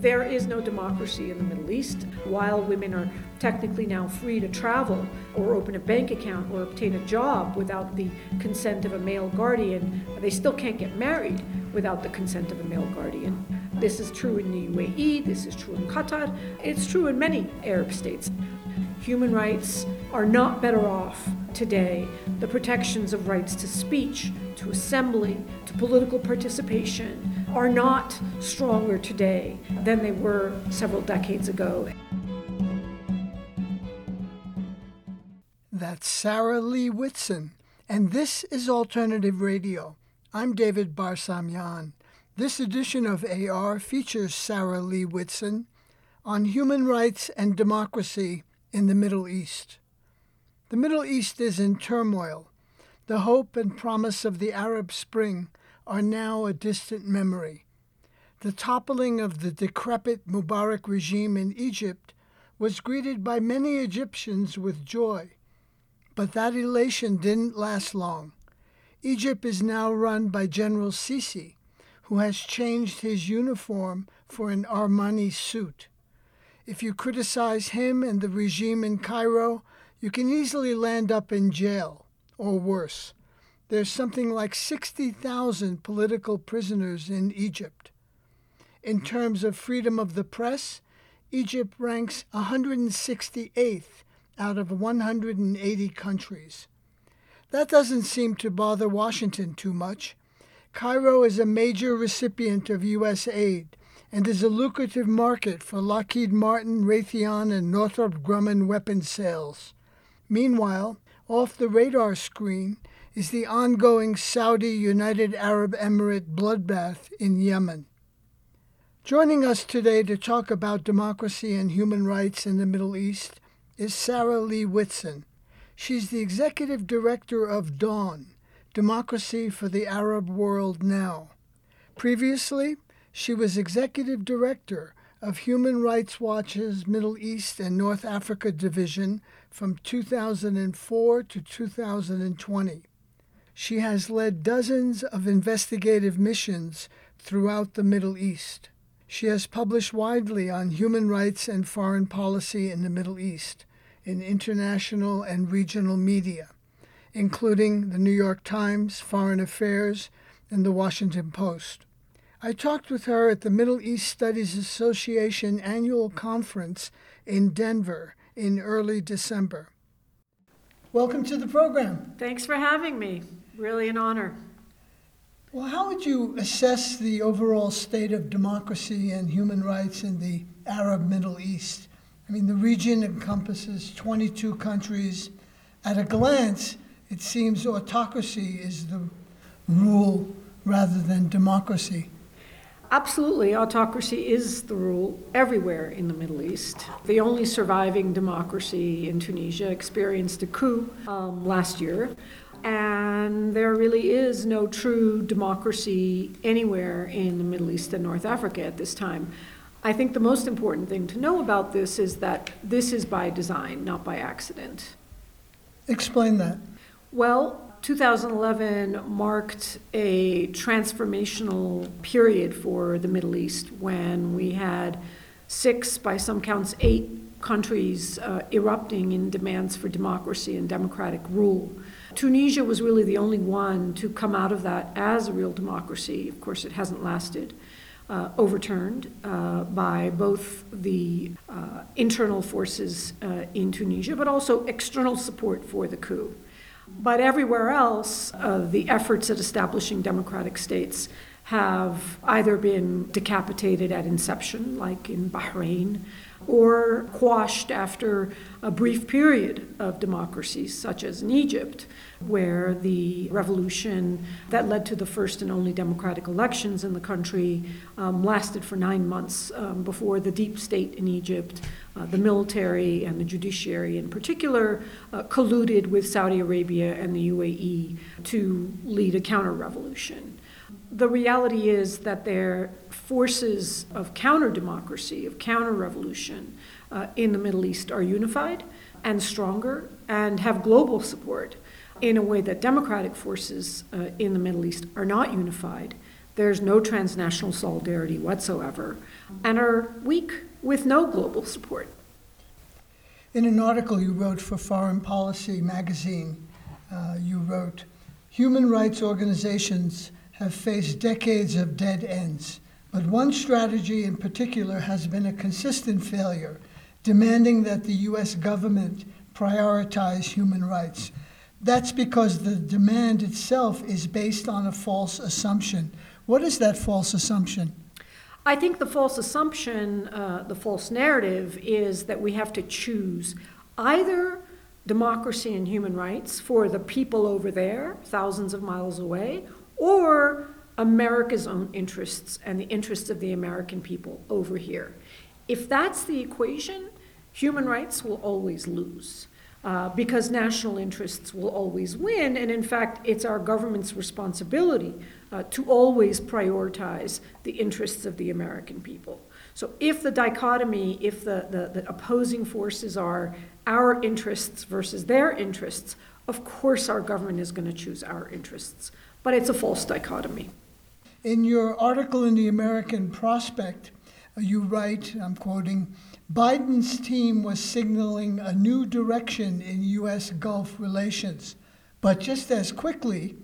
There is no democracy in the Middle East. While women are technically now free to travel or open a bank account or obtain a job without the consent of a male guardian, they still can't get married without the consent of a male guardian. This is true in the UAE, this is true in Qatar, it's true in many Arab states. Human rights are not better off today. The protections of rights to speech, to assembly, to political participation are not stronger today than they were several decades ago. That's Sarah Leah Whitson, and this is Alternative Radio. I'm David Barsamian. This edition of AR features Sarah Leah Whitson on human rights and democracy in the Middle East. The Middle East is in turmoil. The hope and promise of the Arab Spring are now a distant memory. The toppling of the decrepit Mubarak regime in Egypt was greeted by many Egyptians with joy. But that elation didn't last long. Egypt is now run by General Sisi, who has changed his uniform for an Armani suit. If you criticize him and the regime in Cairo, you can easily land up in jail, or worse. There's something like 60,000 political prisoners in Egypt. In hmm. terms of freedom of the press, Egypt ranks 168th out of 180 countries. That doesn't seem to bother Washington too much. Cairo is a major recipient of U.S. aid and is a lucrative market for Lockheed Martin, Raytheon, and Northrop Grumman weapon sales. Meanwhile, off the radar screen is the ongoing Saudi United Arab Emirate bloodbath in Yemen. Joining us today to talk about democracy and human rights in the Middle East is Sarah Leah Whitson. She's the executive director of Dawn, Democracy for the Arab World Now. Previously, she was executive director of Human Rights Watch's Middle East and North Africa division from 2004 to 2020. She has led dozens of investigative missions throughout the Middle East. She has published widely on human rights and foreign policy in the Middle East in international and regional media, including the New York Times, Foreign Affairs, and the Washington Post. I talked with her at the Middle East Studies Association annual conference in Denver in early December. Welcome to the program. Thanks for having me. Really an honor. Well, how would you assess the overall state of democracy and human rights in the Arab Middle East? I mean, the region encompasses 22 countries. At a glance, it seems autocracy is the rule rather than democracy. Absolutely, autocracy is the rule everywhere in the Middle East. The only surviving democracy in Tunisia experienced a coup um, last year, and there really is no true democracy anywhere in the Middle East and North Africa at this time. I think the most important thing to know about this is that this is by design, not by accident. Explain that. Well, 2011 marked a transformational period for the Middle East when we had six, by some counts, eight countries uh, erupting in demands for democracy and democratic rule. Tunisia was really the only one to come out of that as a real democracy. Of course, it hasn't lasted. Uh, overturned uh, by both the uh, internal forces uh, in Tunisia, but also external support for the coup. But everywhere else, uh, the efforts at establishing democratic states have either been decapitated at inception, like in Bahrain, or quashed after a brief period of democracy, such as in Egypt, where the revolution that led to the first and only democratic elections in the country um, lasted for nine months um, before the deep state in Egypt, uh, the military and the judiciary in particular, uh, colluded with Saudi Arabia and the UAE to lead a counter revolution. The reality is that there forces of counter democracy, of counter revolution uh, in the Middle East are unified and stronger and have global support in a way that democratic forces uh, in the Middle East are not unified there's no transnational solidarity whatsoever, and are weak with no global support. In an article you wrote for Foreign Policy magazine, uh, you wrote Human rights organizations have faced decades of dead ends, but one strategy in particular has been a consistent failure, demanding that the U.S. government prioritize human rights. That's because the demand itself is based on a false assumption. What is that false assumption? I think the false assumption, uh, the false narrative, is that we have to choose either democracy and human rights for the people over there, thousands of miles away, or America's own interests and the interests of the American people over here. If that's the equation, human rights will always lose. Uh, because national interests will always win, and in fact, it's our government's responsibility uh, to always prioritize the interests of the American people. So, if the dichotomy, if the, the, the opposing forces are our interests versus their interests, of course our government is going to choose our interests. But it's a false dichotomy. In your article in the American Prospect, uh, you write, I'm quoting, Biden's team was signaling a new direction in U.S. Gulf relations. But just as quickly,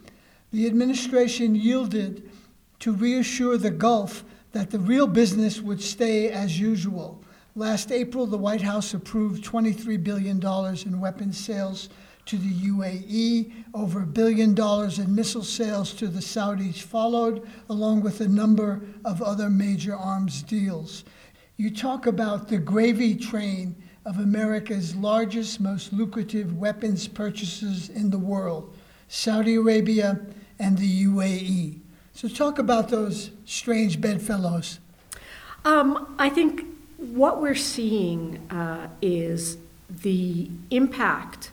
the administration yielded to reassure the Gulf that the real business would stay as usual. Last April, the White House approved $23 billion in weapons sales to the UAE. Over a billion dollars in missile sales to the Saudis followed, along with a number of other major arms deals. You talk about the gravy train of America's largest, most lucrative weapons purchases in the world Saudi Arabia and the UAE. So, talk about those strange bedfellows. Um, I think what we're seeing uh, is the impact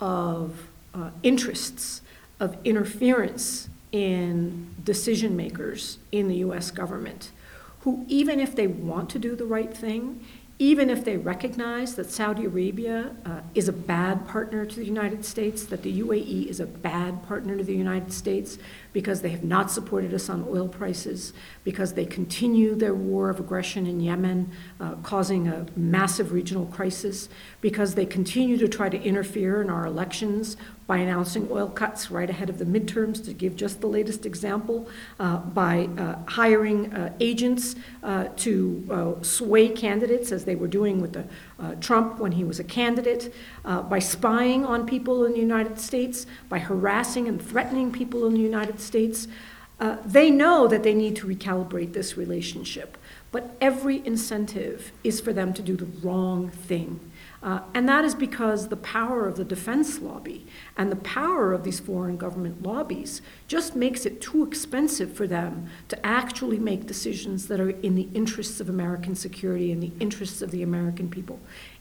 of uh, interests, of interference in decision makers in the US government who, even if they want to do the right thing, even if they recognize that Saudi Arabia uh, is a bad partner to the United States, that the UAE is a bad partner to the United States because they have not supported us on oil prices, because they continue their war of aggression in Yemen, uh, causing a massive regional crisis, because they continue to try to interfere in our elections by announcing oil cuts right ahead of the midterms, to give just the latest example, uh, by uh, hiring uh, agents uh, to uh, sway candidates, as they were doing with the, uh, Trump when he was a candidate, by spying on people in the United States, by harassing and threatening people in the United States. they know that they need to recalibrate this relationship, but every incentive is for them to do the wrong thing. Uh, and that is because the power of the defense lobby and the power of these foreign government lobbies just makes it too expensive for them to actually make decisions that are in the interests of American security and the interests of the American people.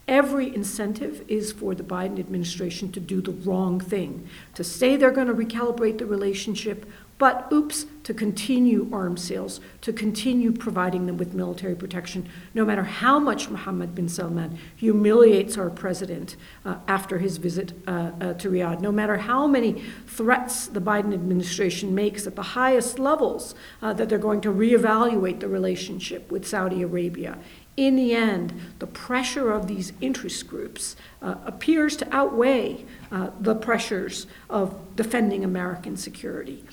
Every incentive is for the Biden administration to do the wrong thing, to say they're going to recalibrate the relationship but oops, to continue arms sales, to continue providing them with military protection, no matter how much Mohammed bin Salman humiliates our president uh, after his visit uh, uh, to Riyadh, no matter how many threats the Biden administration makes at the highest levels uh, that they're going to reevaluate the relationship with Saudi Arabia. In the end, the pressure of these interest groups uh, appears to outweigh uh, the pressures of defending American security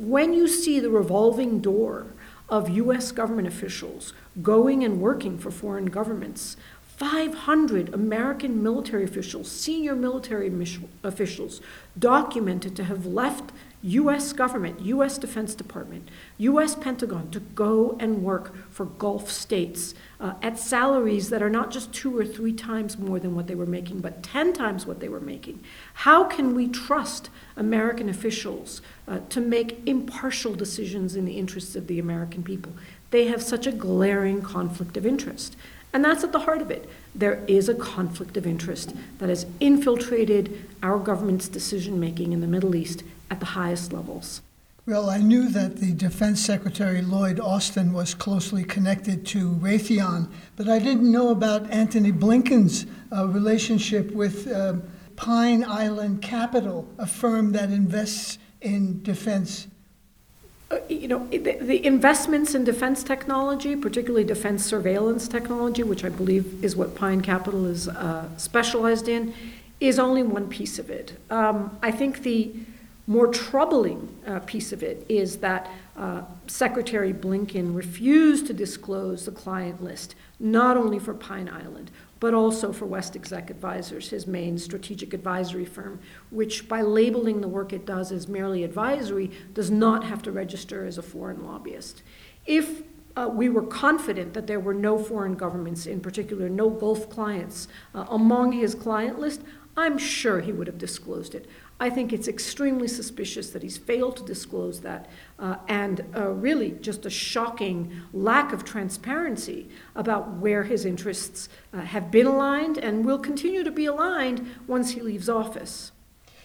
when you see the revolving door of US government officials going and working for foreign governments, 500 American military officials, senior military officials, documented to have left US government, US Defense Department, US Pentagon to go and work for Gulf states uh, at salaries that are not just two or three times more than what they were making, but 10 times what they were making. How can we trust American officials uh, to make impartial decisions in the interests of the American people? They have such a glaring conflict of interest. And that's at the heart of it. There is a conflict of interest that has infiltrated our government's decision making in the Middle East at the highest levels. Well, I knew that the Defense Secretary Lloyd Austin was closely connected to Raytheon, but I didn't know about Anthony Blinken's uh, relationship with uh, Pine Island Capital, a firm that invests in defense. uh, you know, the, the investments in defense technology, particularly defense surveillance technology, which I believe is what Pine Capital is uh, specialized in, is only one piece of it. Um, I think the more troubling uh, piece of it is that uh, Secretary Blinken refused to disclose the client list, not only for Pine Island, but also for WestExec Advisors, his main strategic advisory firm, which by labeling the work it does as merely advisory, does not have to register as a foreign lobbyist. If uh, we were confident that there were no foreign governments, in particular no Gulf clients, uh, among his client list, I'm sure he would have disclosed it. I think it's extremely suspicious that he's failed to disclose that, uh, and uh, really just a shocking lack of transparency about where his interests uh, have been aligned and will continue to be aligned once he leaves office.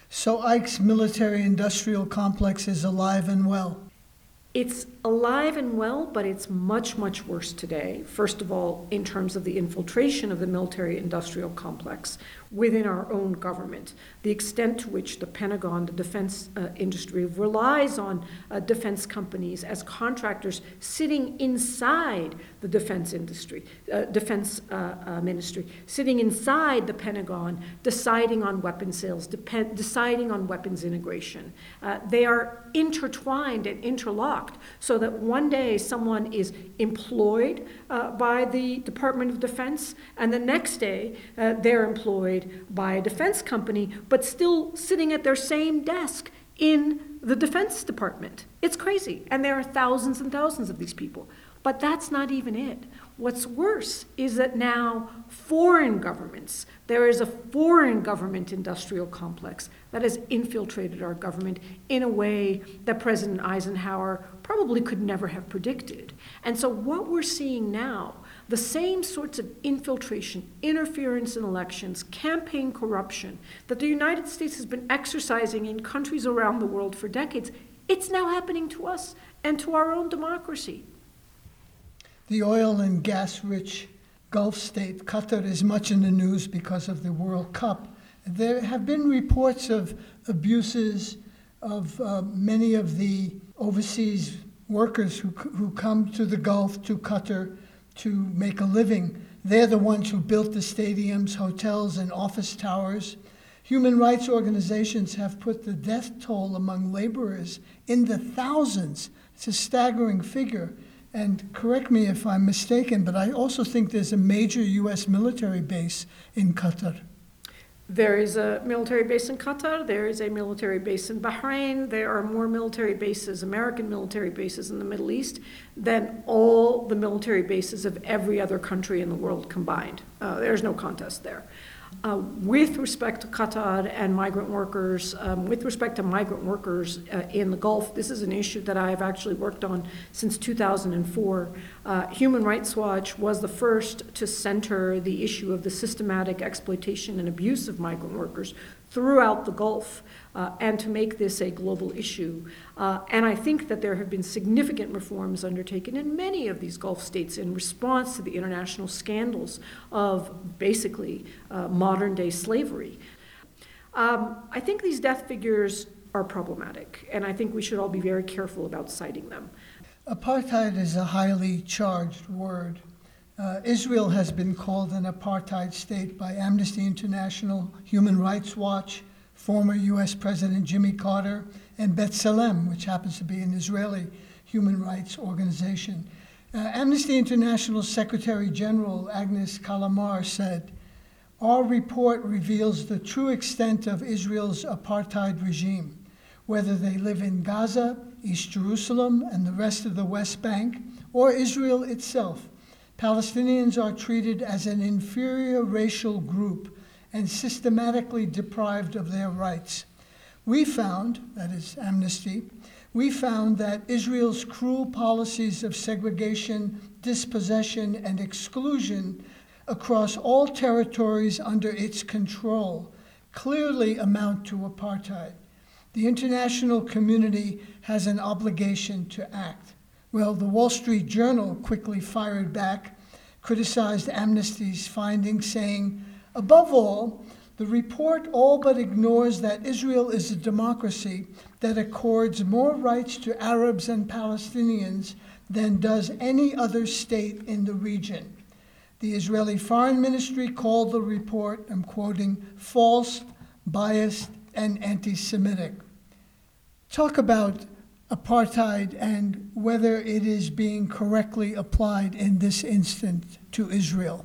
So Ike's military industrial complex is alive and well. It's alive and well, but it's much, much worse today. First of all, in terms of the infiltration of the military industrial complex within our own government, the extent to which the Pentagon, the defense uh, industry, relies on uh, defense companies as contractors sitting inside the defense industry, uh, defense uh, uh, ministry, sitting inside the Pentagon, deciding on weapon sales, depend, deciding on weapons integration. Uh, they are intertwined and interlocked so that one day someone is employed uh, by the Department of Defense, and the next day uh, they're employed by a defense company, but still sitting at their same desk in the Defense Department. It's crazy, and there are thousands and thousands of these people. But that's not even it. What's worse is that now foreign governments, there is a foreign government industrial complex that has infiltrated our government in a way that President Eisenhower probably could never have predicted. And so, what we're seeing now, the same sorts of infiltration, interference in elections, campaign corruption that the United States has been exercising in countries around the world for decades, it's now happening to us and to our own democracy. The oil and gas rich Gulf state, Qatar, is much in the news because of the World Cup. There have been reports of abuses of uh, many of the overseas workers who, who come to the Gulf, to Qatar, to make a living. They're the ones who built the stadiums, hotels, and office towers. Human rights organizations have put the death toll among laborers in the thousands. It's a staggering figure. And correct me if I'm mistaken, but I also think there's a major U.S. military base in Qatar. There is a military base in Qatar, there is a military base in Bahrain, there are more military bases, American military bases in the Middle East, than all the military bases of every other country in the world combined. Uh, there's no contest there. Uh, with respect to Qatar and migrant workers, um, with respect to migrant workers uh, in the Gulf, this is an issue that I've actually worked on since 2004. Uh, Human Rights Watch was the first to center the issue of the systematic exploitation and abuse of migrant workers throughout the Gulf uh, and to make this a global issue. Uh, and I think that there have been significant reforms undertaken in many of these Gulf states in response to the international scandals of basically uh, modern day slavery. Um, I think these death figures are problematic, and I think we should all be very careful about citing them. Apartheid is a highly charged word. Uh, Israel has been called an apartheid state by Amnesty International, Human Rights Watch, former U.S. President Jimmy Carter, and B'Tselem, which happens to be an Israeli human rights organization. Uh, Amnesty International Secretary General Agnes Callamard said, Our report reveals the true extent of Israel's apartheid regime, whether they live in Gaza, East Jerusalem, and the rest of the West Bank, or Israel itself. Palestinians are treated as an inferior racial group and systematically deprived of their rights. We found, that is Amnesty, we found that Israel's cruel policies of segregation, dispossession, and exclusion across all territories under its control clearly amount to apartheid. The international community has an obligation to act. Well, the Wall Street Journal quickly fired back, criticized Amnesty's findings, saying, above all, The report all but ignores that Israel is a democracy that accords more rights to Arabs and Palestinians than does any other state in the region. The Israeli Foreign Ministry called the report, I'm quoting, false, biased, and anti Semitic. Talk about apartheid and whether it is being correctly applied in this instance to Israel.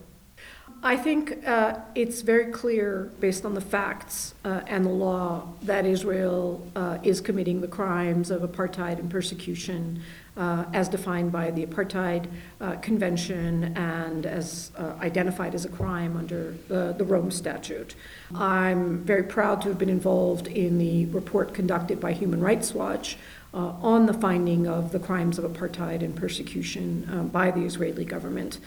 I think uh, it's very clear, based on the facts uh, and the law, that Israel uh, is committing the crimes of apartheid and persecution uh, as defined by the Apartheid uh, Convention and as uh, identified as a crime under the, the Rome Statute. I'm very proud to have been involved in the report conducted by Human Rights Watch uh, on the finding of the crimes of apartheid and persecution uh, by the Israeli government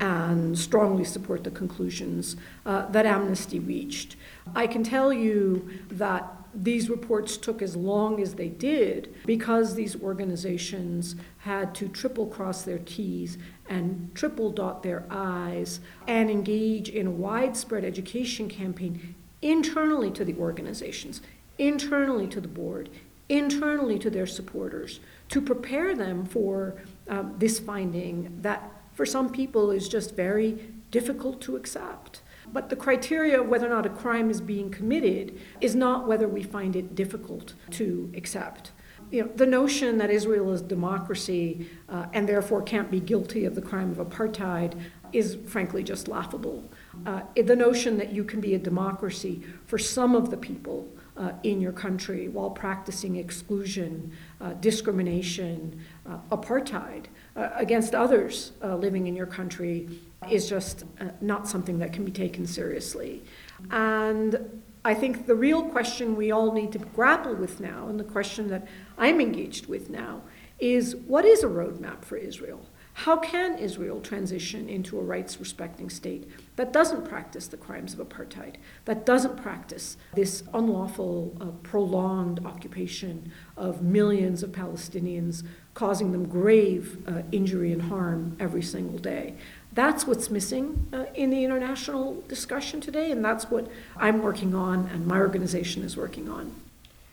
and strongly support the conclusions uh, that Amnesty reached. I can tell you that these reports took as long as they did because these organizations had to triple cross their T's and triple dot their I's and engage in a widespread education campaign internally to the organizations, internally to the board, internally to their supporters to prepare them for um, this finding that for some people is just very difficult to accept. But the criteria of whether or not a crime is being committed is not whether we find it difficult to accept. You know, the notion that Israel is democracy uh, and therefore can't be guilty of the crime of apartheid is frankly just laughable. Uh, the notion that you can be a democracy for some of the people uh, in your country while practicing exclusion, uh, discrimination, uh, apartheid uh, against others uh, living in your country is just uh, not something that can be taken seriously. And I think the real question we all need to grapple with now, and the question that I'm engaged with now, is what is a roadmap for Israel? How can Israel transition into a rights respecting state that doesn't practice the crimes of apartheid, that doesn't practice this unlawful, uh, prolonged occupation of millions of Palestinians, causing them grave uh, injury and harm every single day? That's what's missing uh, in the international discussion today, and that's what I'm working on and my organization is working on.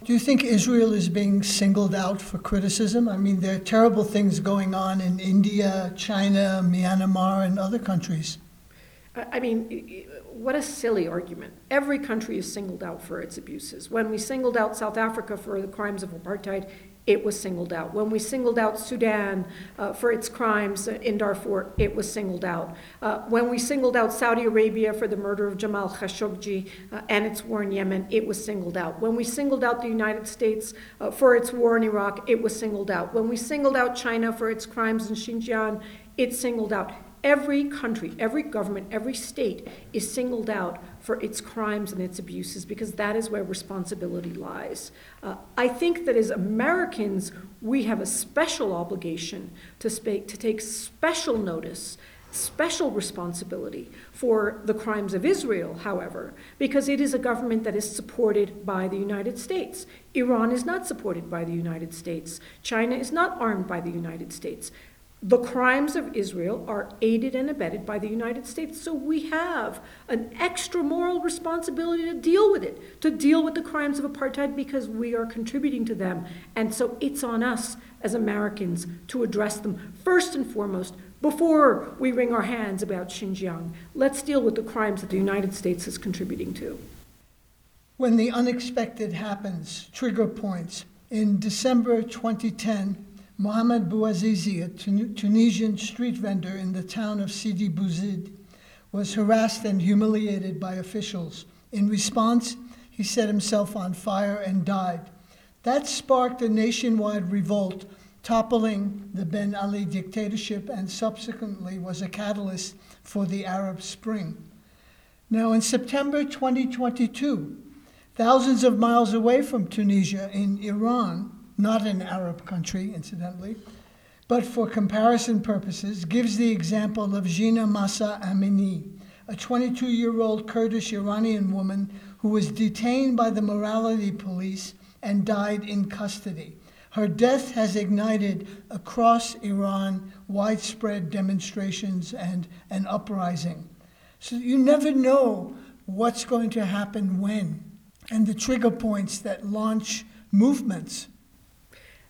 Do you think Israel is being singled out for criticism? I mean, there are terrible things going on in India, China, Myanmar, and other countries. I mean, what a silly argument. Every country is singled out for its abuses. When we singled out South Africa for the crimes of apartheid, it was singled out. When we singled out Sudan uh, for its crimes in Darfur, it was singled out. Uh, when we singled out Saudi Arabia for the murder of Jamal Khashoggi uh, and its war in Yemen, it was singled out. When we singled out the United States uh, for its war in Iraq, it was singled out. When we singled out China for its crimes in Xinjiang, it singled out. Every country, every government, every state is singled out for its crimes and its abuses because that is where responsibility lies. Uh, I think that as Americans, we have a special obligation to, to take special notice, special responsibility for the crimes of Israel, however, because it is a government that is supported by the United States. Iran is not supported by the United States. China is not armed by the United States. The crimes of Israel are aided and abetted by the United States, so we have an extra moral responsibility to deal with it, to deal with the crimes of apartheid because we are contributing to them. And so it's on us as Americans to address them first and foremost before we wring our hands about Xinjiang. Let's deal with the crimes that the United States is contributing to. When the unexpected happens, trigger points. In December 2010, Mohamed Bouazizi, a Tunisian street vendor in the town of Sidi Bouzid, was harassed and humiliated by officials. In response, he set himself on fire and died. That sparked a nationwide revolt, toppling the Ben Ali dictatorship, and subsequently was a catalyst for the Arab Spring. Now, in September 2022, thousands of miles away from Tunisia in Iran, not an Arab country, incidentally, but for comparison purposes, gives the example of Jina Mahsa Amini, a 22 year old Kurdish Iranian woman who was detained by the morality police and died in custody. Her death has ignited across Iran widespread demonstrations and an uprising. So you never know what's going to happen when, and the trigger points that launch movements.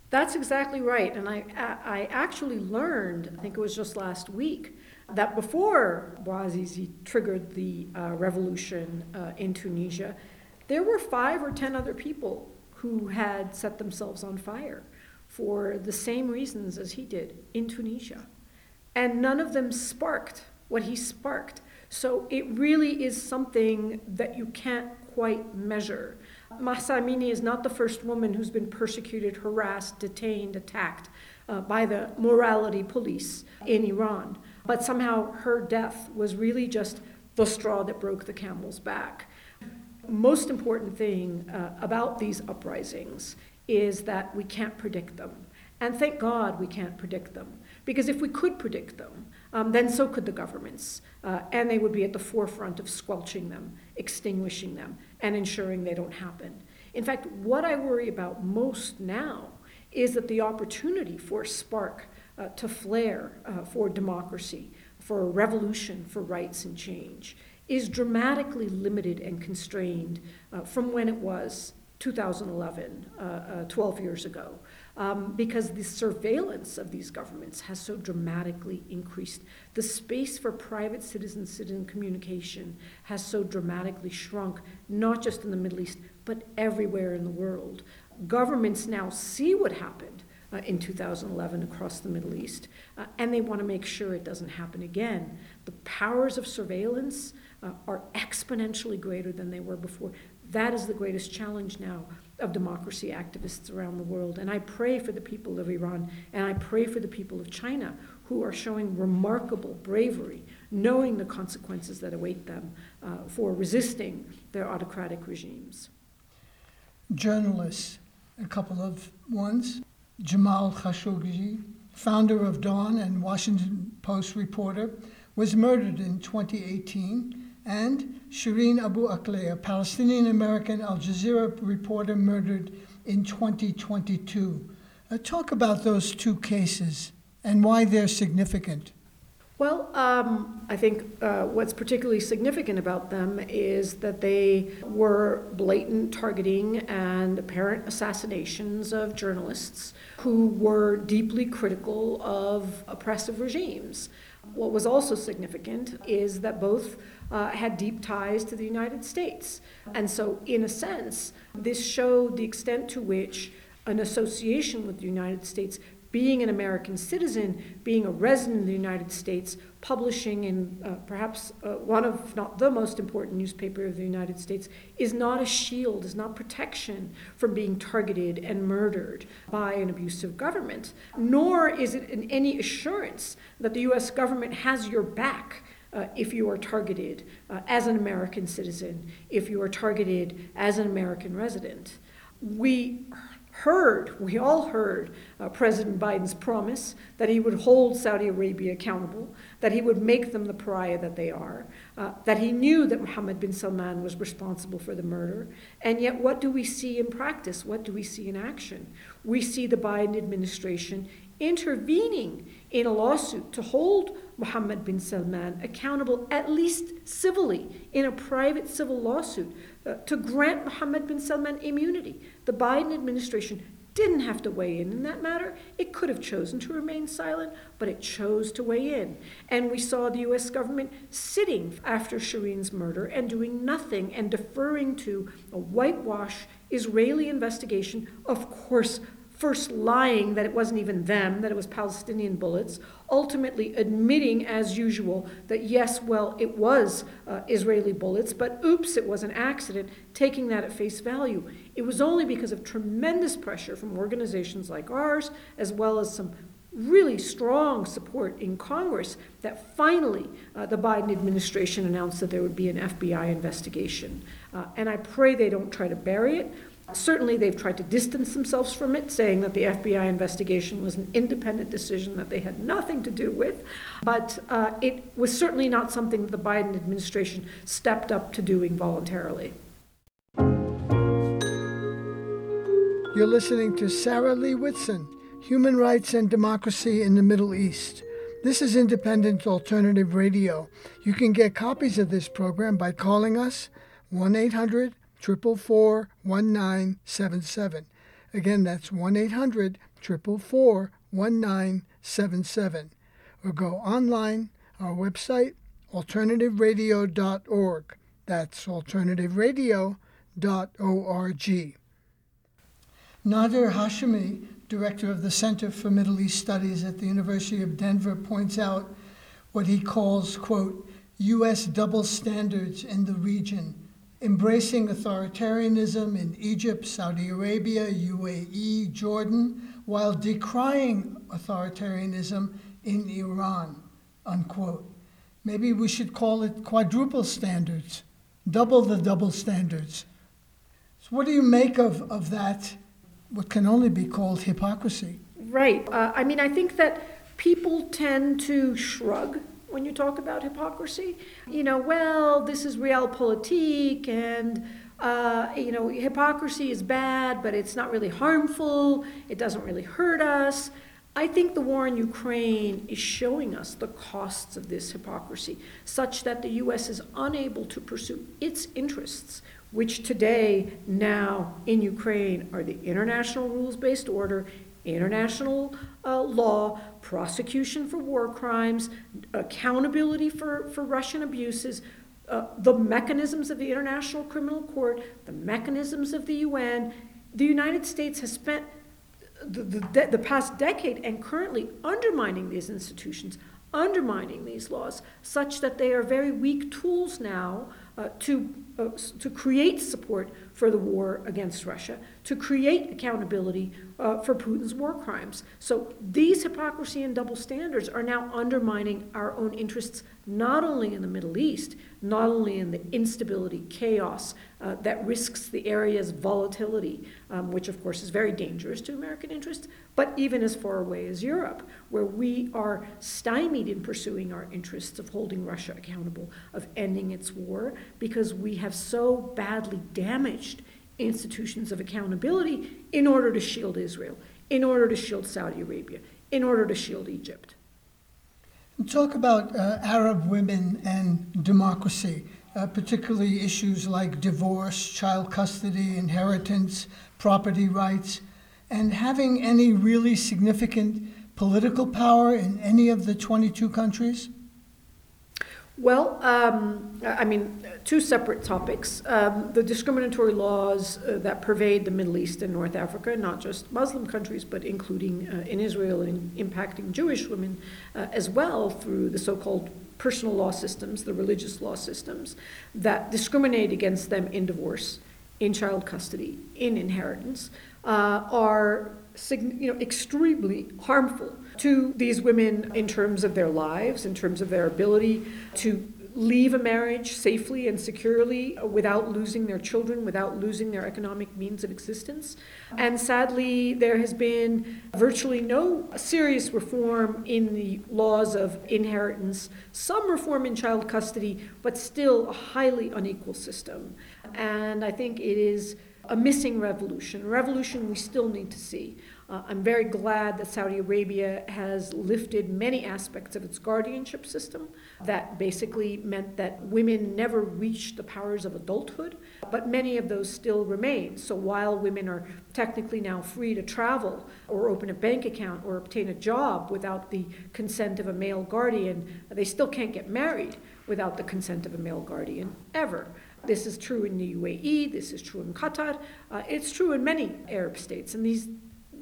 That's exactly right. And I, I actually learned, I think it was just last week, that before Bouazizi triggered the uh, revolution uh, in Tunisia, there were five or ten other people who had set themselves on fire for the same reasons as he did in Tunisia. And none of them sparked what he sparked. So it really is something that you can't quite measure. Mahsa Amini is not the first woman who's been persecuted, harassed, detained, attacked uh, by the morality police in Iran. But somehow her death was really just the straw that broke the camel's back. Most important thing uh, about these uprisings is that we can't predict them. And thank God we can't predict them. Because if we could predict them, um, then so could the governments. Uh, and they would be at the forefront of squelching them, extinguishing them, and ensuring they don't happen. In fact, what I worry about most now is that the opportunity for spark uh, to flare uh, for democracy, for a revolution, for rights and change, is dramatically limited and constrained uh, from when it was 2011, uh, uh, 12 years ago um, because the surveillance of these governments has so dramatically increased. The space for private citizen citizen communication has so dramatically shrunk, not just in the Middle East, but everywhere in the world. Governments now see what happened. Uh, in 2011 across the Middle East, uh, and they want to make sure it doesn't happen again. The powers of surveillance uh, are exponentially greater than they were before. That is the greatest challenge now of democracy activists around the world. And I pray for the people of Iran and I pray for the people of China who are showing remarkable bravery, knowing the consequences that await them uh, for resisting their autocratic regimes. Journalists, a couple of ones. Jamal Khashoggi, founder of Dawn and Washington Post reporter, was murdered in 2018 and Shireen Abu Akleh, a Palestinian American Al Jazeera reporter murdered in 2022. Uh, talk about those two cases and why they're significant. Well, um, I think uh, what's particularly significant about them is that they were blatant targeting and apparent assassinations of journalists who were deeply critical of oppressive regimes. What was also significant is that both uh, had deep ties to the United States. And so, in a sense, this showed the extent to which an association with the United States, being an American citizen, being a resident of the United States, publishing in uh, perhaps uh, one of, if not the most important newspaper of the United States, is not a shield, is not protection from being targeted and murdered by an abusive government, nor is it any assurance that the US government has your back uh, if you are targeted uh, as an American citizen, if you are targeted as an American resident. We heard, we all heard uh, President Biden's promise that he would hold Saudi Arabia accountable, that he would make them the pariah that they are, uh, that he knew that Mohammed bin Salman was responsible for the murder. And yet, what do we see in practice? What do we see in action? We see the Biden administration intervening in a lawsuit to hold Mohammed bin Salman accountable, at least civilly, in a private civil lawsuit, uh, to grant Mohammed bin Salman immunity. The Biden administration didn't have to weigh in in that matter. It could have chosen to remain silent, but it chose to weigh in. And we saw the US government sitting after Shireen's murder and doing nothing and deferring to a whitewash Israeli investigation, of course, first lying that it wasn't even them, that it was Palestinian bullets, ultimately admitting, as usual, that yes, well, it was uh, Israeli bullets, but oops, it was an accident, taking that at face value. It was only because of tremendous pressure from organizations like ours, as well as some really strong support in Congress that finally uh, the Biden administration announced that there would be an FBI investigation. Uh, and I pray they don't try to bury it. Certainly, they've tried to distance themselves from it, saying that the FBI investigation was an independent decision that they had nothing to do with. But uh, it was certainly not something that the Biden administration stepped up to doing voluntarily. You're listening to Sarah Leah Whitson, Human Rights and Democracy in the Middle East. This is Independent Alternative Radio. You can get copies of this program by calling us 1 800 444 1977. Again, that's 1 800 444 1977. Or go online, our website, alternativeradio.org. That's alternativeradio.org. Nader Hashemi, director of the Center for Middle East Studies at the University of Denver, points out what he calls, quote, U.S. double standards in the region, embracing authoritarianism in Egypt, Saudi Arabia, UAE, Jordan, while decrying authoritarianism in Iran, unquote. Maybe we should call it quadruple standards, double the double standards. So, what do you make of, of that, what can only be called hypocrisy? Right. Uh, I mean, I think that people tend to shrug when you talk about hypocrisy. You know, well, this is realpolitik, and uh, you know, hypocrisy is bad, but it's not really harmful. It doesn't really hurt us. I think the war in Ukraine is showing us the costs of this hypocrisy, such that the U.S. is unable to pursue its interests, which today, now in Ukraine, are the international rules based order, international uh, law, prosecution for war crimes, accountability for, for Russian abuses. Uh, the mechanisms of the International Criminal Court, the mechanisms of the UN. The United States has spent the, the, the past decade and currently undermining these institutions, undermining these laws, such that they are very weak tools now uh, to, uh, to create support for the war against Russia, to create accountability uh, for Putin's war crimes. So these hypocrisy and double standards are now undermining our own interests, not only in the Middle East, not only in the instability, chaos uh, that risks the area's volatility, um, which of course is very dangerous to American interests, but even as far away as Europe, where we are stymied in pursuing our interests of holding Russia accountable, of ending its war, because we have so badly damaged institutions of accountability in order to shield Israel, in order to shield Saudi Arabia, in order to shield Egypt. Talk about uh, Arab women and democracy, uh, particularly issues like divorce, child custody, inheritance, property rights, and having any really significant political power in any of the 22 countries? Well, um, I mean, two separate topics. Um, the discriminatory laws uh, that pervade the Middle East and North Africa, not just Muslim countries, but including uh, in Israel and impacting Jewish women uh, as well through the so called personal law systems, the religious law systems, that discriminate against them in divorce, in child custody, in inheritance, uh, are you know, extremely harmful to these women in terms of their lives, in terms of their ability to leave a marriage safely and securely without losing their children, without losing their economic means of existence. And sadly, there has been virtually no serious reform in the laws of inheritance, some reform in child custody, but still a highly unequal system. And I think it is a missing revolution, a revolution we still need to see. Uh, I'm very glad that Saudi Arabia has lifted many aspects of its guardianship system that basically meant that women never reached the powers of adulthood, but many of those still remain. So while women are technically now free to travel or open a bank account or obtain a job without the consent of a male guardian, they still can't get married without the consent of a male guardian ever. This is true in the UAE, this is true in Qatar, uh, it's true in many Arab states, and these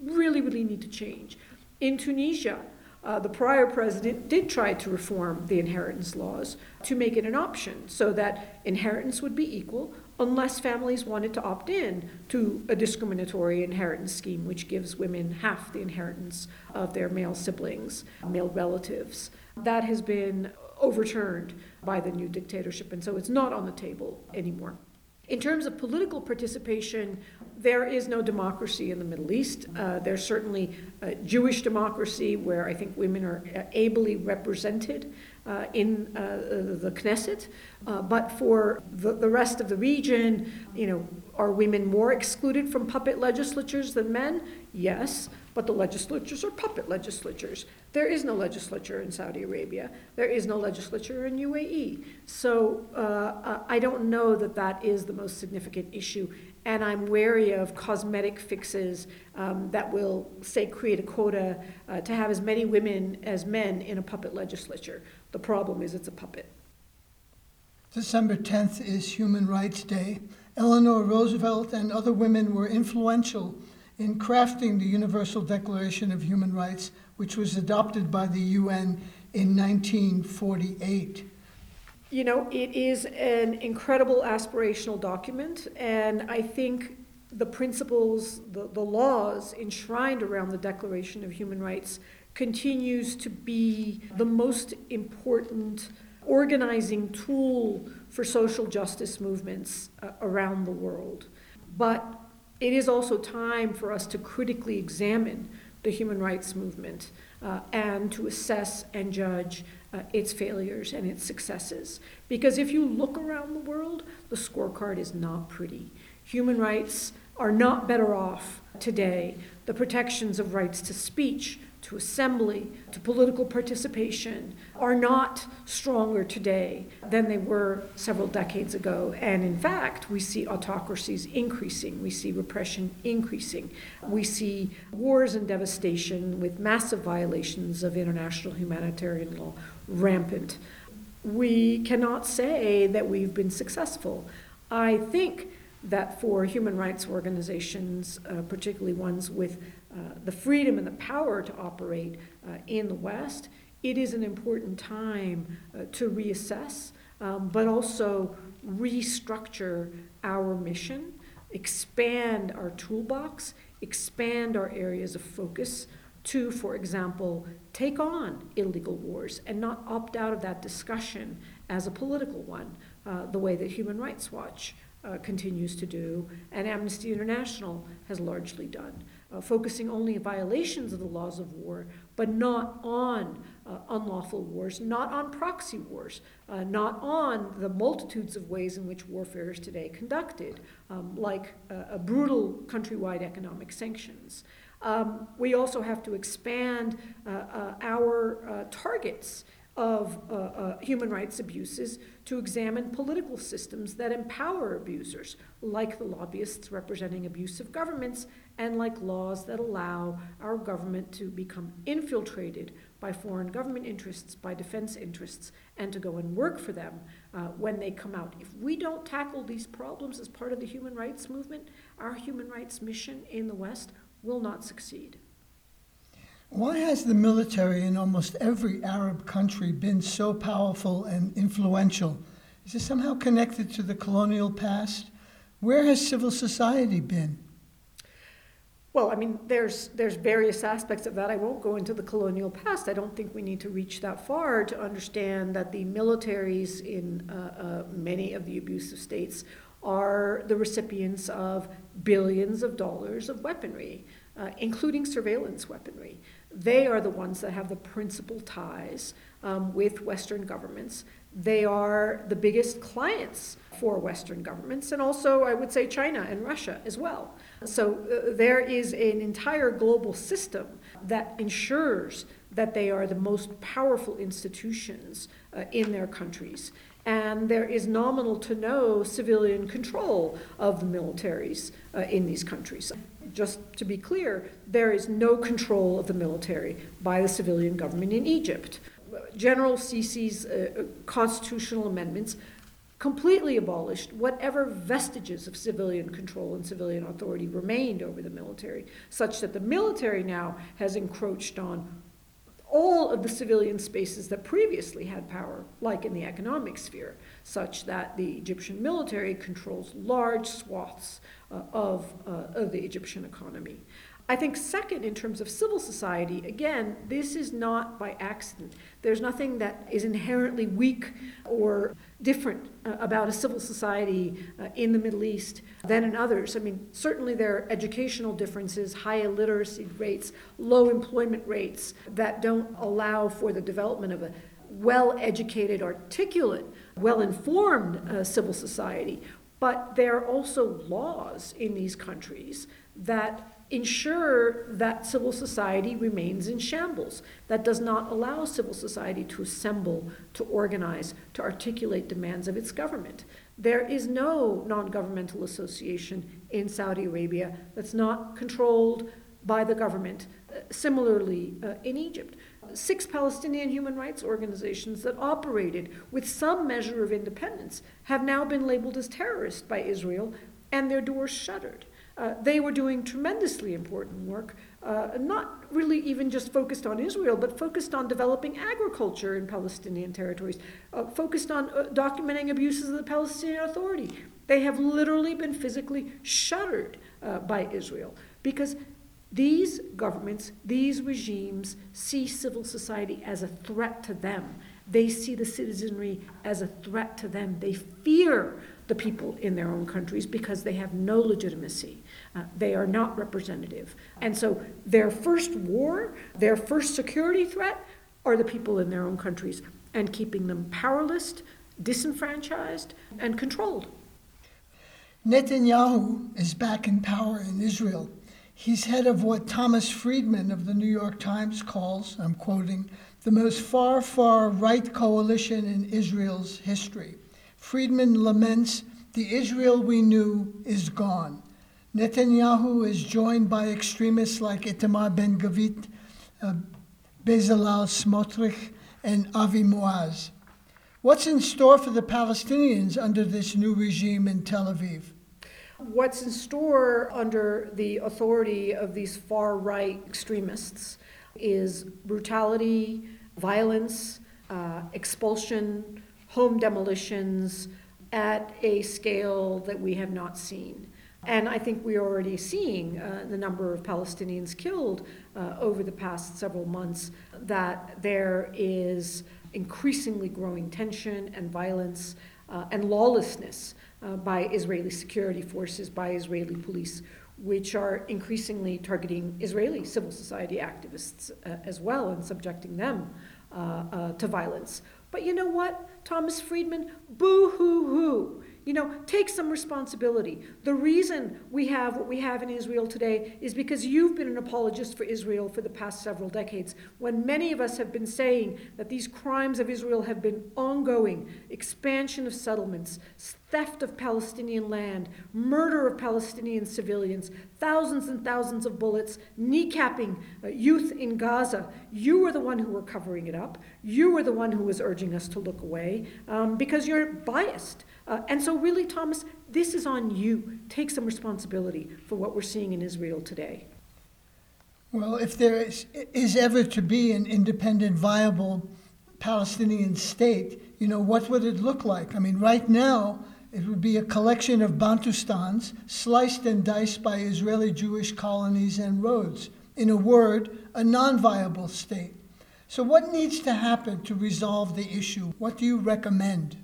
really, really need to change. In Tunisia, uh, the prior president did try to reform the inheritance laws to make it an option so that inheritance would be equal unless families wanted to opt in to a discriminatory inheritance scheme which gives women half the inheritance of their male siblings, male relatives. That has been overturned by the new dictatorship, and so it's not on the table anymore. In terms of political participation, there is no democracy in the Middle East. Uh, there's certainly Jewish democracy where I think women are uh, ably represented uh, in uh, the Knesset. Uh, but for the, the rest of the region, you know, are women more excluded from puppet legislatures than men? Yes. but the legislatures are puppet legislatures. There is no legislature in Saudi Arabia. There is no legislature in UAE. So uh, I don't know that that is the most significant issue. And I'm wary of cosmetic fixes um, that will, say, create a quota uh, to have as many women as men in a puppet legislature. The problem is it's a puppet. December 10th is Human Rights Day. Eleanor Roosevelt and other women were influential in crafting the Universal Declaration of Human Rights, which was adopted by the UN in 1948. You know, it is an incredible aspirational document, and I think the principles, the, the laws enshrined around the Declaration of Human Rights continues to be the most important organizing tool for social justice movements uh, around the world. But it is also time for us to critically examine the human rights movement uh, and to assess and judge uh, its failures and its successes. Because if you look around the world, the scorecard is not pretty. Human rights are not better off today. The protections of rights to speech, to assembly, to political participation are not stronger today than they were several decades ago. And in fact, we see autocracies increasing, we see repression increasing, we see wars and devastation with massive violations of international humanitarian law rampant. We cannot say that we've been successful. I think that for human rights organizations, uh, particularly ones with the freedom and the power to operate uh, in the West, it is an important time uh, to reassess, um, but also restructure our mission, expand our toolbox, expand our areas of focus to, for example, take on illegal wars and not opt out of that discussion as a political one, uh, the way that Human Rights Watch uh, continues to do and Amnesty International has largely done uh, focusing only on violations of the laws of war, but not on uh, unlawful wars, not on proxy wars, uh, not on the multitudes of ways in which warfare is today conducted, um, like uh, brutal countrywide economic sanctions. Um, we also have to expand uh, uh, our targets of uh, uh, human rights abuses to examine political systems that empower abusers, like the lobbyists representing abusive governments and like laws that allow our government to become infiltrated by foreign government interests, by defense interests, and to go and work for them uh, when they come out. If we don't tackle these problems as part of the human rights movement, our human rights mission in the West will not succeed. Why has the military in almost every Arab country been so powerful and influential? Is this somehow connected to the colonial past? Where has civil society been? Well, I mean, there's, there's various aspects of that. I won't go into the colonial past. I don't think we need to reach that far to understand that the militaries in uh, uh, many of the abusive states are the recipients of billions of dollars of weaponry, uh, including surveillance weaponry. They are the ones that have the principal ties um, with Western governments. They are the biggest clients for Western governments, and also, I would say, China and Russia as well. So uh, there is an entire global system that ensures that they are the most powerful institutions uh, in their countries. And there is nominal to no civilian control of the militaries uh, in these countries. Just to be clear, there is no control of the military by the civilian government in Egypt. General Sisi's uh, constitutional amendments completely abolished whatever vestiges of civilian control and civilian authority remained over the military, such that the military now has encroached on all of the civilian spaces that previously had power, like in the economic sphere, such that the Egyptian military controls large swaths uh, of, uh, of the Egyptian economy. I think, second, in terms of civil society, again, this is not by accident. There's nothing that is inherently weak or different uh, about a civil society uh, in the Middle East than in others. I mean, certainly there are educational differences, high illiteracy rates, low employment rates that don't allow for the development of a well educated, articulate, well informed uh, civil society. But there are also laws in these countries that ensure that civil society remains in shambles, that does not allow civil society to assemble, to organize, to articulate demands of its government. There is no non governmental association in Saudi Arabia that's not controlled by the government. Uh, Similarly, uh, in Egypt, six Palestinian human rights organizations that operated with some measure of independence have now been labeled as terrorists by Israel and their doors shuttered. Uh, they were doing tremendously important work, uh, not really even just focused on Israel, but focused on developing agriculture in Palestinian territories, uh, focused on uh, documenting abuses of the Palestinian Authority. They have literally been physically shuttered uh, by Israel because these governments, these regimes see civil society as a threat to them. They see the citizenry as a threat to them. They fear the people in their own countries because they have no legitimacy. Uh, they are not representative. And so their first war, their first security threat are the people in their own countries and keeping them powerless, disenfranchised, and controlled. Netanyahu is back in power in Israel. He's head of what Thomas Friedman of the New York Times calls, I'm quoting, the most far, far right coalition in Israel's history. Friedman laments the Israel we knew is gone. Netanyahu is joined by extremists like Itamar Ben Gvir, uh, Bezalel Smotrich, and Avi Maoz. What's in store for the Palestinians under this new regime in Tel Aviv? What's in store under the authority of these far right extremists is brutality, violence, uh, expulsion, home demolitions at a scale that we have not seen. And I think we're already seeing uh, the number of Palestinians killed uh, over the past several months, that there is increasingly growing tension and violence uh, and lawlessness uh, by Israeli security forces, by Israeli police, which are increasingly targeting Israeli civil society activists uh, as well and subjecting them uh, to violence. But you know what, Thomas Friedman? Boo hoo hoo. You know, take some responsibility. The reason we have what we have in Israel today is because you've been an apologist for Israel for the past several decades, when many of us have been saying that these crimes of Israel have been ongoing expansion of settlements, theft of Palestinian land, murder of Palestinian civilians, thousands and thousands of bullets, kneecapping uh, youth in Gaza. You were the one who were covering it up. You were the one who was urging us to look away um, because you're biased. Uh, and so, really, Thomas, this is on you. Take some responsibility for what we're seeing in Israel today. Well, if there is, is ever to be an independent, viable Palestinian state, you know, what would it look like? I mean, right now, it would be a collection of Bantustans sliced and diced by Israeli Jewish colonies and roads. In a word, a non viable state. So, what needs to happen to resolve the issue? What do you recommend?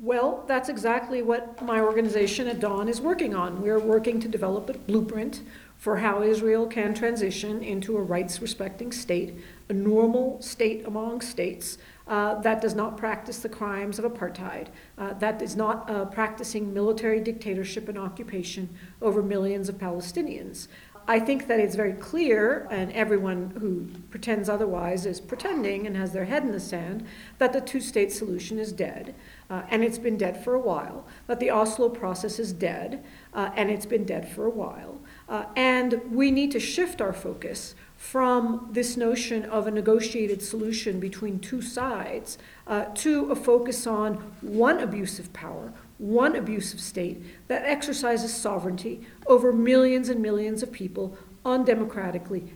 Well, that's exactly what my organization at Dawn is working on. We're working to develop a blueprint for how Israel can transition into a rights respecting state, a normal state among states uh, that does not practice the crimes of apartheid, uh, that is not uh, practicing military dictatorship and occupation over millions of Palestinians. I think that it's very clear, and everyone who pretends otherwise is pretending and has their head in the sand, that the two state solution is dead. Uh, and it's been dead for a while, that the Oslo process is dead, uh, and it's been dead for a while. Uh, and we need to shift our focus from this notion of a negotiated solution between two sides uh, to a focus on one abuse of power, one abusive state that exercises sovereignty over millions and millions of people undemocratically.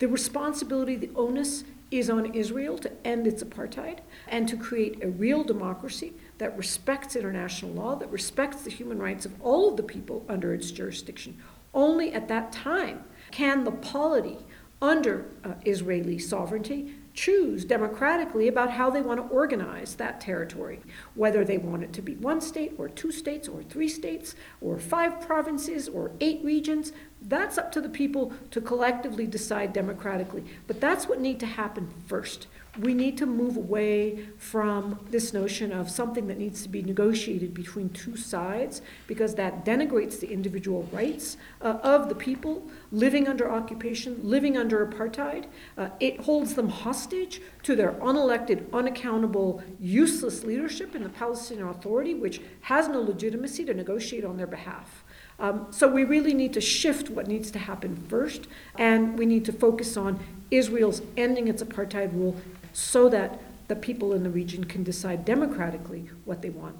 The responsibility, the onus is on Israel to end its apartheid and to create a real democracy that respects international law, that respects the human rights of all of the people under its jurisdiction. Only at that time can the polity under uh, Israeli sovereignty choose democratically about how they want to organize that territory, whether they want it to be one state or two states or three states or five provinces or eight regions. That's up to the people to collectively decide democratically. But that's what needs to happen first. We need to move away from this notion of something that needs to be negotiated between two sides because that denigrates the individual rights uh, of the people living under occupation, living under apartheid. Uh, it holds them hostage to their unelected, unaccountable, useless leadership in the Palestinian Authority, which has no legitimacy to negotiate on their behalf. Um, so we really need to shift what needs to happen first, and we need to focus on Israel's ending its apartheid rule so that the people in the region can decide democratically what they want.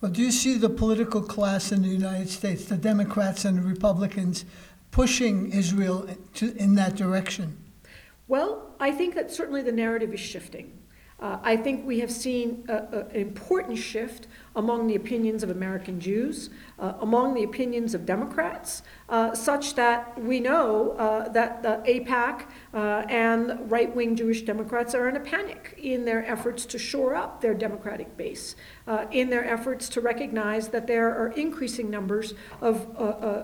Well, do you see the political class in the United States, the Democrats and the Republicans, pushing Israel to, in that direction? Well, I think that certainly the narrative is shifting. Uh, I think we have seen a, a, an important shift among the opinions of American Jews, uh, among the opinions of Democrats, uh, such that we know uh, that the AIPAC uh, and right wing Jewish Democrats are in a panic in their efforts to shore up their Democratic base, uh, in their efforts to recognize that there are increasing numbers of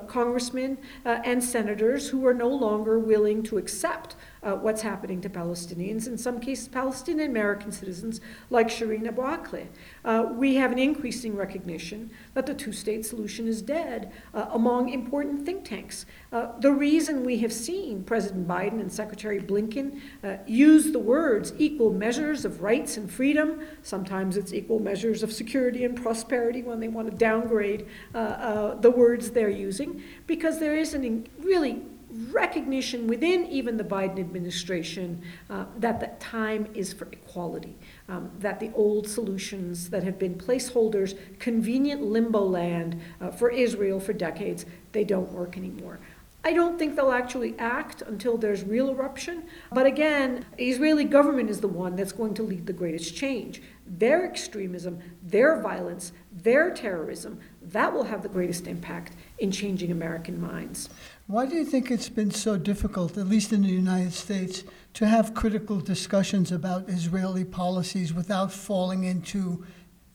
congressmen and senators who are no longer willing to accept uh, what's happening to Palestinians, in some cases, Palestinian American citizens like Shireen Abu Akleh. Uh, we have an increasing recognition that the two state solution is dead uh, among important think tanks. Uh, the reason we have seen President Biden and Secretary Blinken uh, use the words equal measures of rights and freedom, sometimes it's equal measures of security and prosperity when they want to downgrade uh, the words they're using, because there is a really recognition within even the Biden administration uh, that the time is for equality, um, that the old solutions that have been placeholders, convenient limbo land uh, for Israel for decades, they don't work anymore. I don't think they'll actually act until there's real eruption. But again, Israeli government is the one that's going to lead the greatest change. Their extremism, their violence, their terrorism, that will have the greatest impact in changing American minds. Why do you think it's been so difficult, at least in the United States, to have critical discussions about Israeli policies without falling into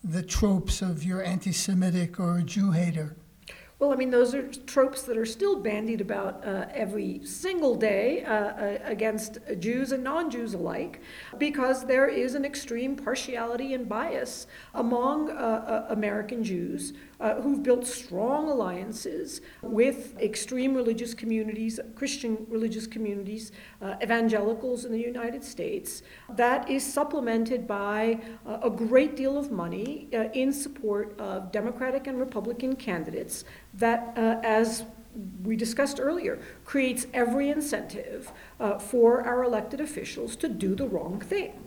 the tropes of you're anti Semitic or a Jew hater? Well, I mean, those are tropes that are still bandied about uh, every single day uh, uh, against Jews and non Jews alike, because there is an extreme partiality and bias among uh, uh, American Jews uh, who've built strong alliances with extreme religious communities, Christian religious communities, uh, evangelicals in the United States, that is supplemented by uh, a great deal of money uh, in support of Democratic and Republican candidates that, uh, as we discussed earlier, creates every incentive uh, for our elected officials to do the wrong thing.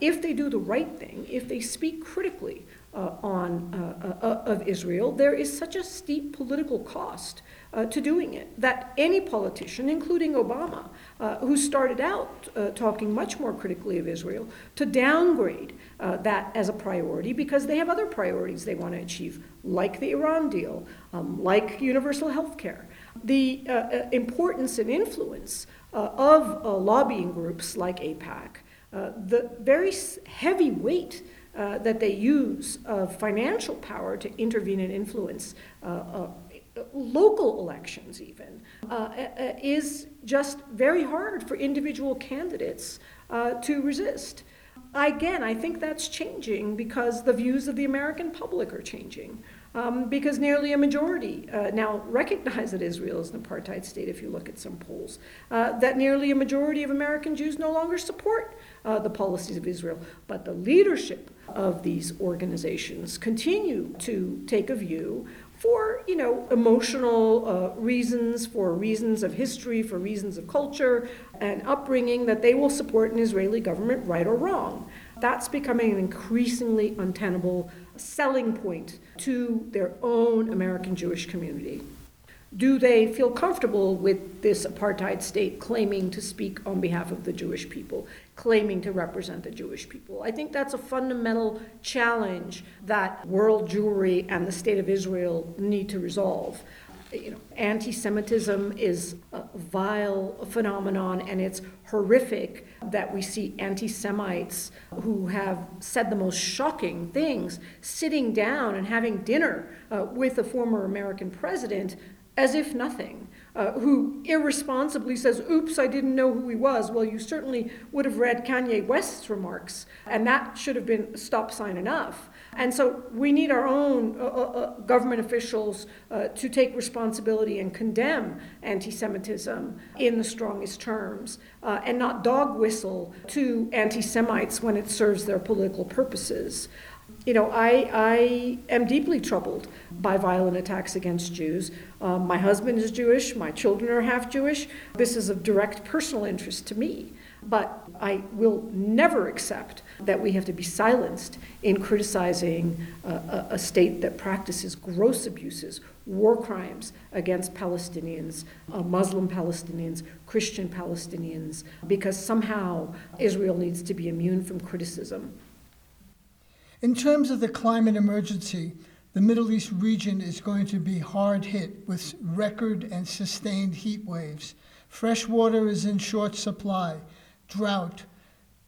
If they do the right thing, if they speak critically uh, on, uh, uh, of Israel, there is such a steep political cost uh, to doing it that any politician, including Obama, uh, who started out talking much more critically of Israel, to downgrade that as a priority because they have other priorities they want to achieve, like the Iran deal, um, like universal health care. The importance and influence of lobbying groups like AIPAC, the very heavy weight uh, that they use of financial power to intervene and influence uh, uh, local elections, even, uh, uh, is just very hard for individual candidates to resist. Again, I think that's changing because the views of the American public are changing. Um, because nearly a majority uh, now recognize that Israel is an apartheid state, if you look at some polls. Uh, that nearly a majority of American Jews no longer support uh, the policies of Israel. But the leadership of these organizations continue to take a view for you know emotional uh, reasons, for reasons of history, for reasons of culture and upbringing that they will support an Israeli government, right or wrong. That's becoming an increasingly untenable selling point to their own American Jewish community. Do they feel comfortable with this apartheid state claiming to speak on behalf of the Jewish people, claiming to represent the Jewish people? I think that's a fundamental challenge that world Jewry and the state of Israel need to resolve. You know, anti-Semitism is a vile phenomenon, and it's horrific that we see anti-Semites who have said the most shocking things sitting down and having dinner uh, with a former American president as if nothing. Uh, who irresponsibly says, oops, I didn't know who he was. Well, you certainly would have read Kanye West's remarks, and that should have been stop sign enough. And so we need our own uh, uh, uh, government officials uh, to take responsibility and condemn anti Semitism in the strongest terms uh, and not dog whistle to anti Semites when it serves their political purposes. You know, I, I am deeply troubled by violent attacks against Jews. Um, my husband is Jewish, my children are half Jewish. This is of direct personal interest to me. But I will never accept that we have to be silenced in criticizing a, a state that practices gross abuses, war crimes against Palestinians, uh, Muslim Palestinians, Christian Palestinians, because somehow Israel needs to be immune from criticism. In terms of the climate emergency, the Middle East region is going to be hard hit with record and sustained heat waves. Fresh water is in short supply, drought,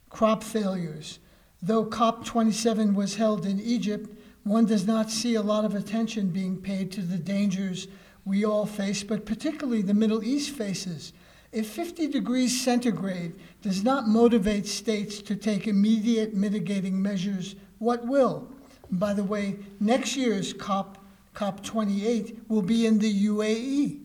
crop failures. Though COP27 was held in Egypt, one does not see a lot of attention being paid to the dangers we all face, but particularly the Middle East faces. If 50 degrees centigrade does not motivate states to take immediate mitigating measures, what will? By the way, next year's COP, COP28 will be in the UAE.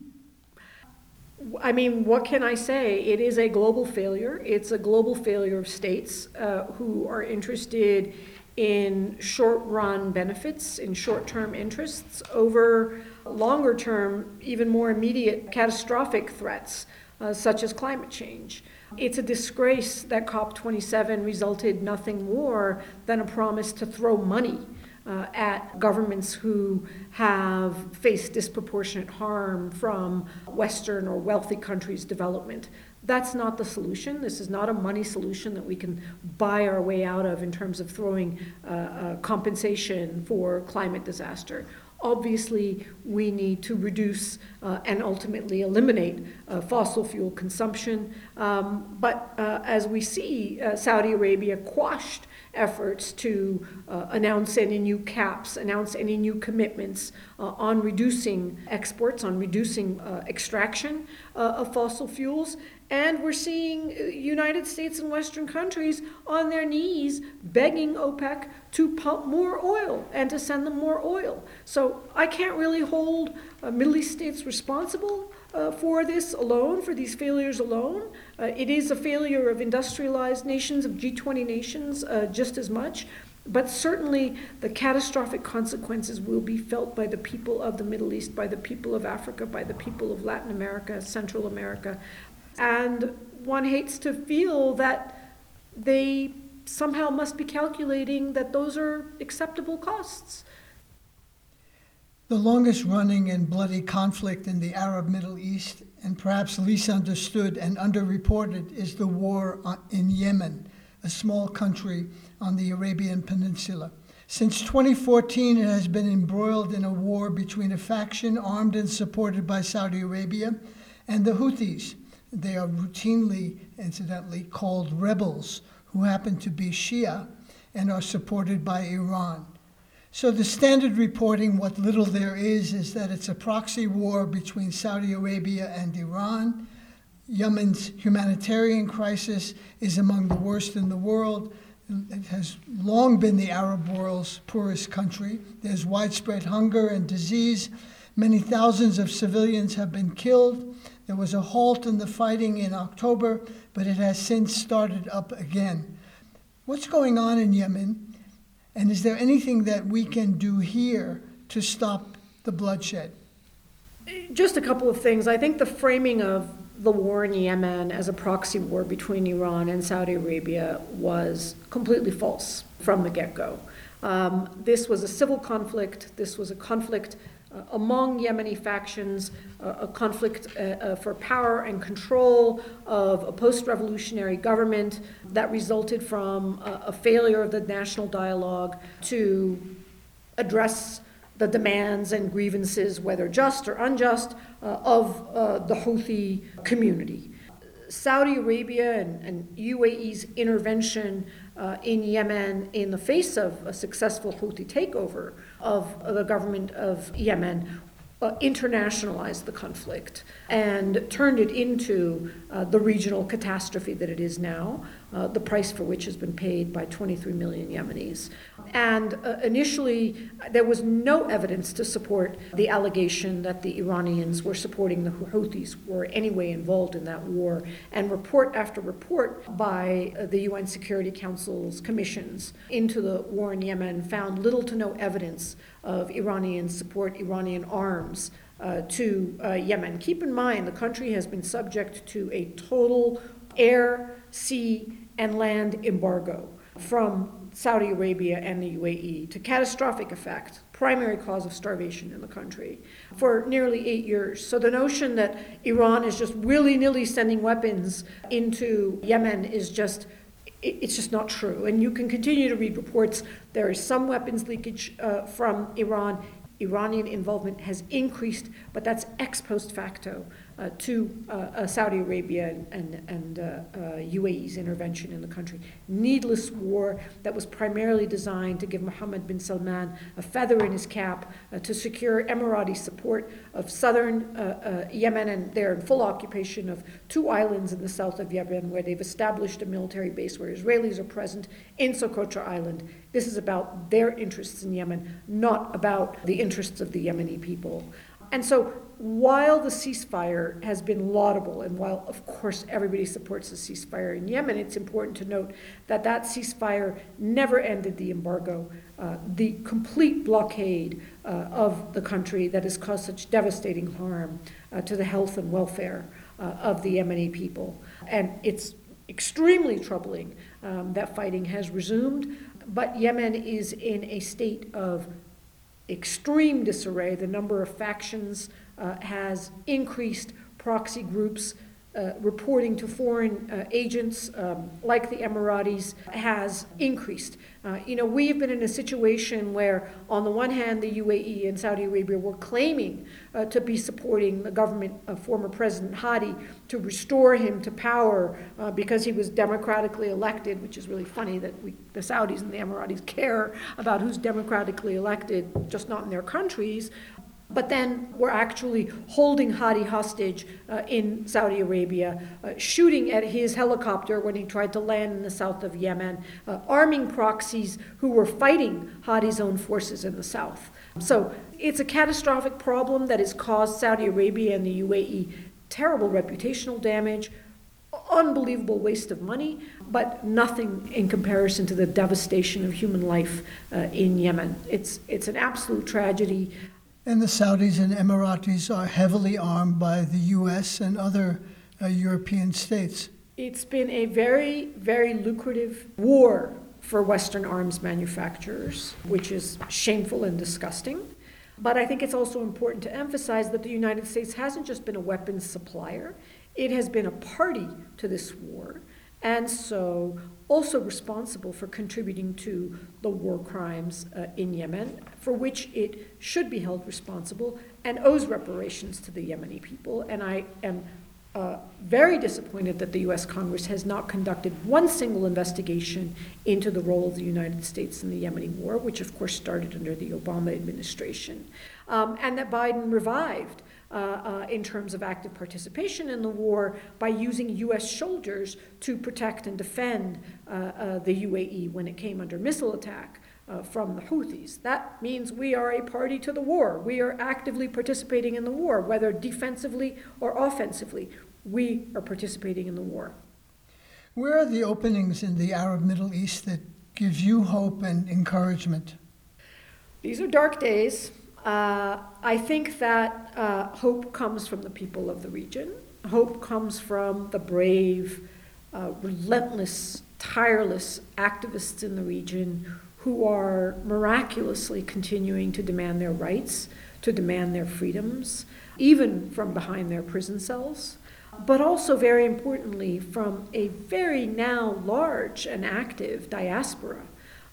I mean, what can I say? It is a global failure. It's a global failure of states uh, who are interested in short run benefits, in short term interests, over longer term, even more immediate catastrophic threats, uh, such as climate change. It's a disgrace that COP27 resulted nothing more than a promise to throw money uh, at governments who have faced disproportionate harm from Western or wealthy countries' development. That's not the solution. This is not a money solution that we can buy our way out of in terms of throwing uh, uh, compensation for climate disaster. Obviously, we need to reduce uh, and ultimately eliminate uh, fossil fuel consumption. Um, but uh, as we see, uh, Saudi Arabia quashed efforts to uh, announce any new caps, announce any new commitments uh, on reducing exports, on reducing extraction of fossil fuels. And we're seeing United States and Western countries on their knees begging OPEC to pump more oil and to send them more oil. So I can't really hold uh, Middle East states responsible uh, for this alone, for these failures alone. Uh, it is a failure of industrialized nations, of G20 nations, uh, just as much. But certainly, the catastrophic consequences will be felt by the people of the Middle East, by the people of Africa, by the people of Latin America, Central America. And one hates to feel that they somehow must be calculating that those are acceptable costs. The longest running and bloody conflict in the Arab Middle East, and perhaps least understood and underreported, is the war in Yemen, a small country on the Arabian Peninsula. Since 2014, it has been embroiled in a war between a faction armed and supported by Saudi Arabia and the Houthis, they are routinely, incidentally, called rebels who happen to be Shia and are supported by Iran. So the standard reporting, what little there is, is that it's a proxy war between Saudi Arabia and Iran. Yemen's humanitarian crisis is among the worst in the world. It has long been the Arab world's poorest country. There's widespread hunger and disease. Many thousands of civilians have been killed. There was a halt in the fighting in October, but it has since started up again. What's going on in Yemen? And is there anything that we can do here to stop the bloodshed? Just a couple of things. I think the framing of the war in Yemen as a proxy war between Iran and Saudi Arabia was completely false from the get go. Um, this was a civil conflict. This was a conflict among Yemeni factions, uh, a conflict uh, uh, for power and control of a post revolutionary government that resulted from a, a failure of the national dialogue to address the demands and grievances, whether just or unjust, uh, of uh, the Houthi community. Saudi Arabia and, and UAE's intervention uh, in Yemen in the face of a successful Houthi takeover of the government of Yemen uh, internationalized the conflict and turned it into uh, the regional catastrophe that it is now, uh, the price for which has been paid by 23 million Yemenis. And uh, initially, there was no evidence to support the allegation that the Iranians were supporting the Houthis, were anyway involved in that war. And report after report by uh, the UN Security Council's commissions into the war in Yemen found little to no evidence of Iranian support, Iranian arms uh, to uh, Yemen. Keep in mind, the country has been subject to a total air, sea, and land embargo from Saudi Arabia and the UAE to catastrophic effect, primary cause of starvation in the country, for nearly eight years. So the notion that Iran is just willy nilly sending weapons into Yemen is just it's just not true. And you can continue to read reports. There is some weapons leakage uh, from Iran. Iranian involvement has increased, but that's ex post facto uh, to uh, uh, Saudi Arabia and, and, and uh, UAE's intervention in the country. Needless war that was primarily designed to give Mohammed bin Salman a feather in his cap uh, to secure Emirati support of southern uh, Yemen, and they're in full occupation of two islands in the south of Yemen where they've established a military base where Israelis are present in Socotra Island. This is about their interests in Yemen, not about the interests of the Yemeni people. And so while the ceasefire has been laudable, and while, of course, everybody supports the ceasefire in Yemen, it's important to note that that ceasefire never ended the embargo, uh, the complete blockade uh, of the country that has caused such devastating harm uh, to the health and welfare uh, of the Yemeni people. And it's extremely troubling um, that fighting has resumed, but Yemen is in a state of extreme disarray. The number of factions uh, has increased proxy groups uh, reporting to foreign uh, agents um, like the Emiratis has increased. Uh, you know, we have been in a situation where, on the one hand, the UAE and Saudi Arabia were claiming uh, to be supporting the government of former President Hadi to restore him to power uh, because he was democratically elected, which is really funny that we, the Saudis and the Emiratis care about who's democratically elected, just not in their countries. But then we're actually holding Hadi hostage uh, in Saudi Arabia, uh, shooting at his helicopter when he tried to land in the south of Yemen, uh, arming proxies who were fighting Hadi's own forces in the south. So it's a catastrophic problem that has caused Saudi Arabia and the UAE terrible reputational damage, unbelievable waste of money, but nothing in comparison to the devastation of human life uh, in Yemen. It's, it's an absolute tragedy. And the Saudis and Emiratis are heavily armed by the U.S. and other uh, European states. It's been a very, very lucrative war for Western arms manufacturers, which is shameful and disgusting. But I think it's also important to emphasize that the United States hasn't just been a weapons supplier, it has been a party to this war, and so also responsible for contributing to the war crimes uh, in Yemen, for which it should be held responsible and owes reparations to the Yemeni people. And I am uh, very disappointed that the US Congress has not conducted one single investigation into the role of the United States in the Yemeni war, which of course started under the Obama administration, um, and that Biden revived in terms of active participation in the war by using U.S. soldiers to protect and defend uh, uh the UAE when it came under missile attack. Uh, from the Houthis. That means we are a party to the war. We are actively participating in the war, whether defensively or offensively. We are participating in the war. Where are the openings in the Arab Middle East that gives you hope and encouragement? These are dark days. Uh, I think that uh, hope comes from the people of the region. Hope comes from the brave, uh, relentless, tireless activists in the region who are miraculously continuing to demand their rights, to demand their freedoms, even from behind their prison cells. But also, very importantly, from a very now large and active diaspora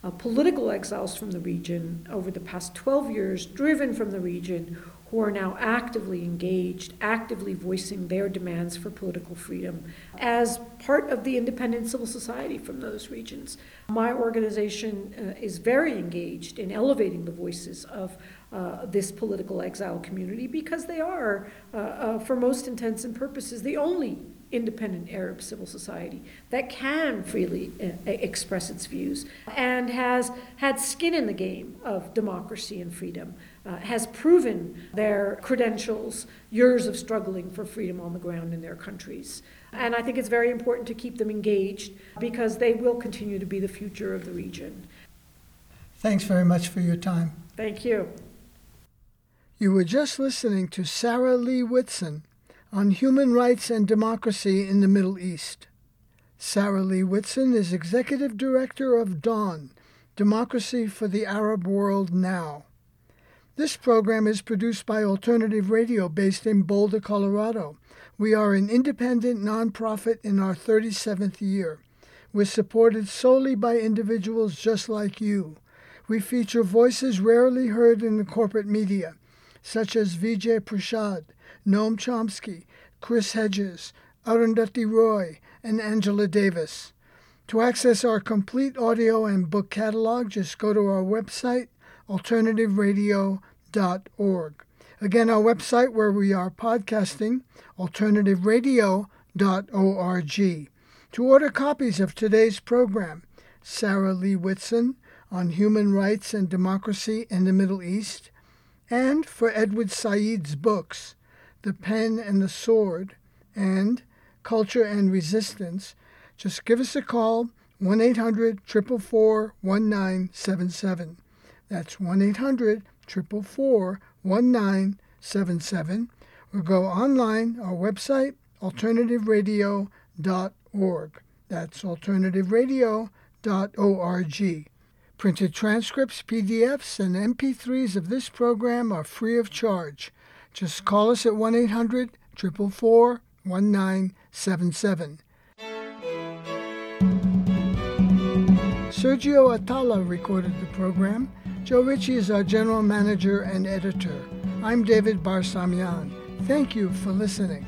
uh, political exiles from the region over the past 12 years, driven from the region, who are now actively engaged, actively voicing their demands for political freedom as part of the independent civil society from those regions. My organization uh, is very engaged in elevating the voices of uh, this political exile community because they are, uh, uh, for most intents and purposes, the only independent Arab civil society that can freely uh, express its views and has had skin in the game of democracy and freedom, uh, has proven their credentials, years of struggling for freedom on the ground in their countries. And I think it's very important to keep them engaged because they will continue to be the future of the region. Thanks very much for your time. Thank you. You were just listening to Sarah Leah Whitson on human rights and democracy in the Middle East. Sarah Leah Whitson is executive director of DAWN, Democracy for the Arab World Now. This program is produced by Alternative Radio based in Boulder, Colorado. We are an independent nonprofit in our 37th year. We're supported solely by individuals just like you. We feature voices rarely heard in the corporate media, such as Vijay Prashad, Noam Chomsky, Chris Hedges, Arundhati Roy, and Angela Davis. To access our complete audio and book catalog, just go to our website, alternativeradio.org. Again, our website where we are podcasting, alternativeradio.org. To order copies of today's program, Sarah Leah Whitson on Human Rights and Democracy in the Middle East, and for Edward Said's books, The Pen and the Sword and Culture and Resistance, just give us a call 1 800 444 1977. That's 1 800 444 1977. Or go online, our website, alternativeradio.org. That's alternativeradio.org. Printed transcripts, PDFs, and MP3s of this program are free of charge. Just call us at 1 800 444 1977. Sergio Atala recorded the program. Joe Ritchie is our general manager and editor. I'm David Barsamian. Thank you for listening.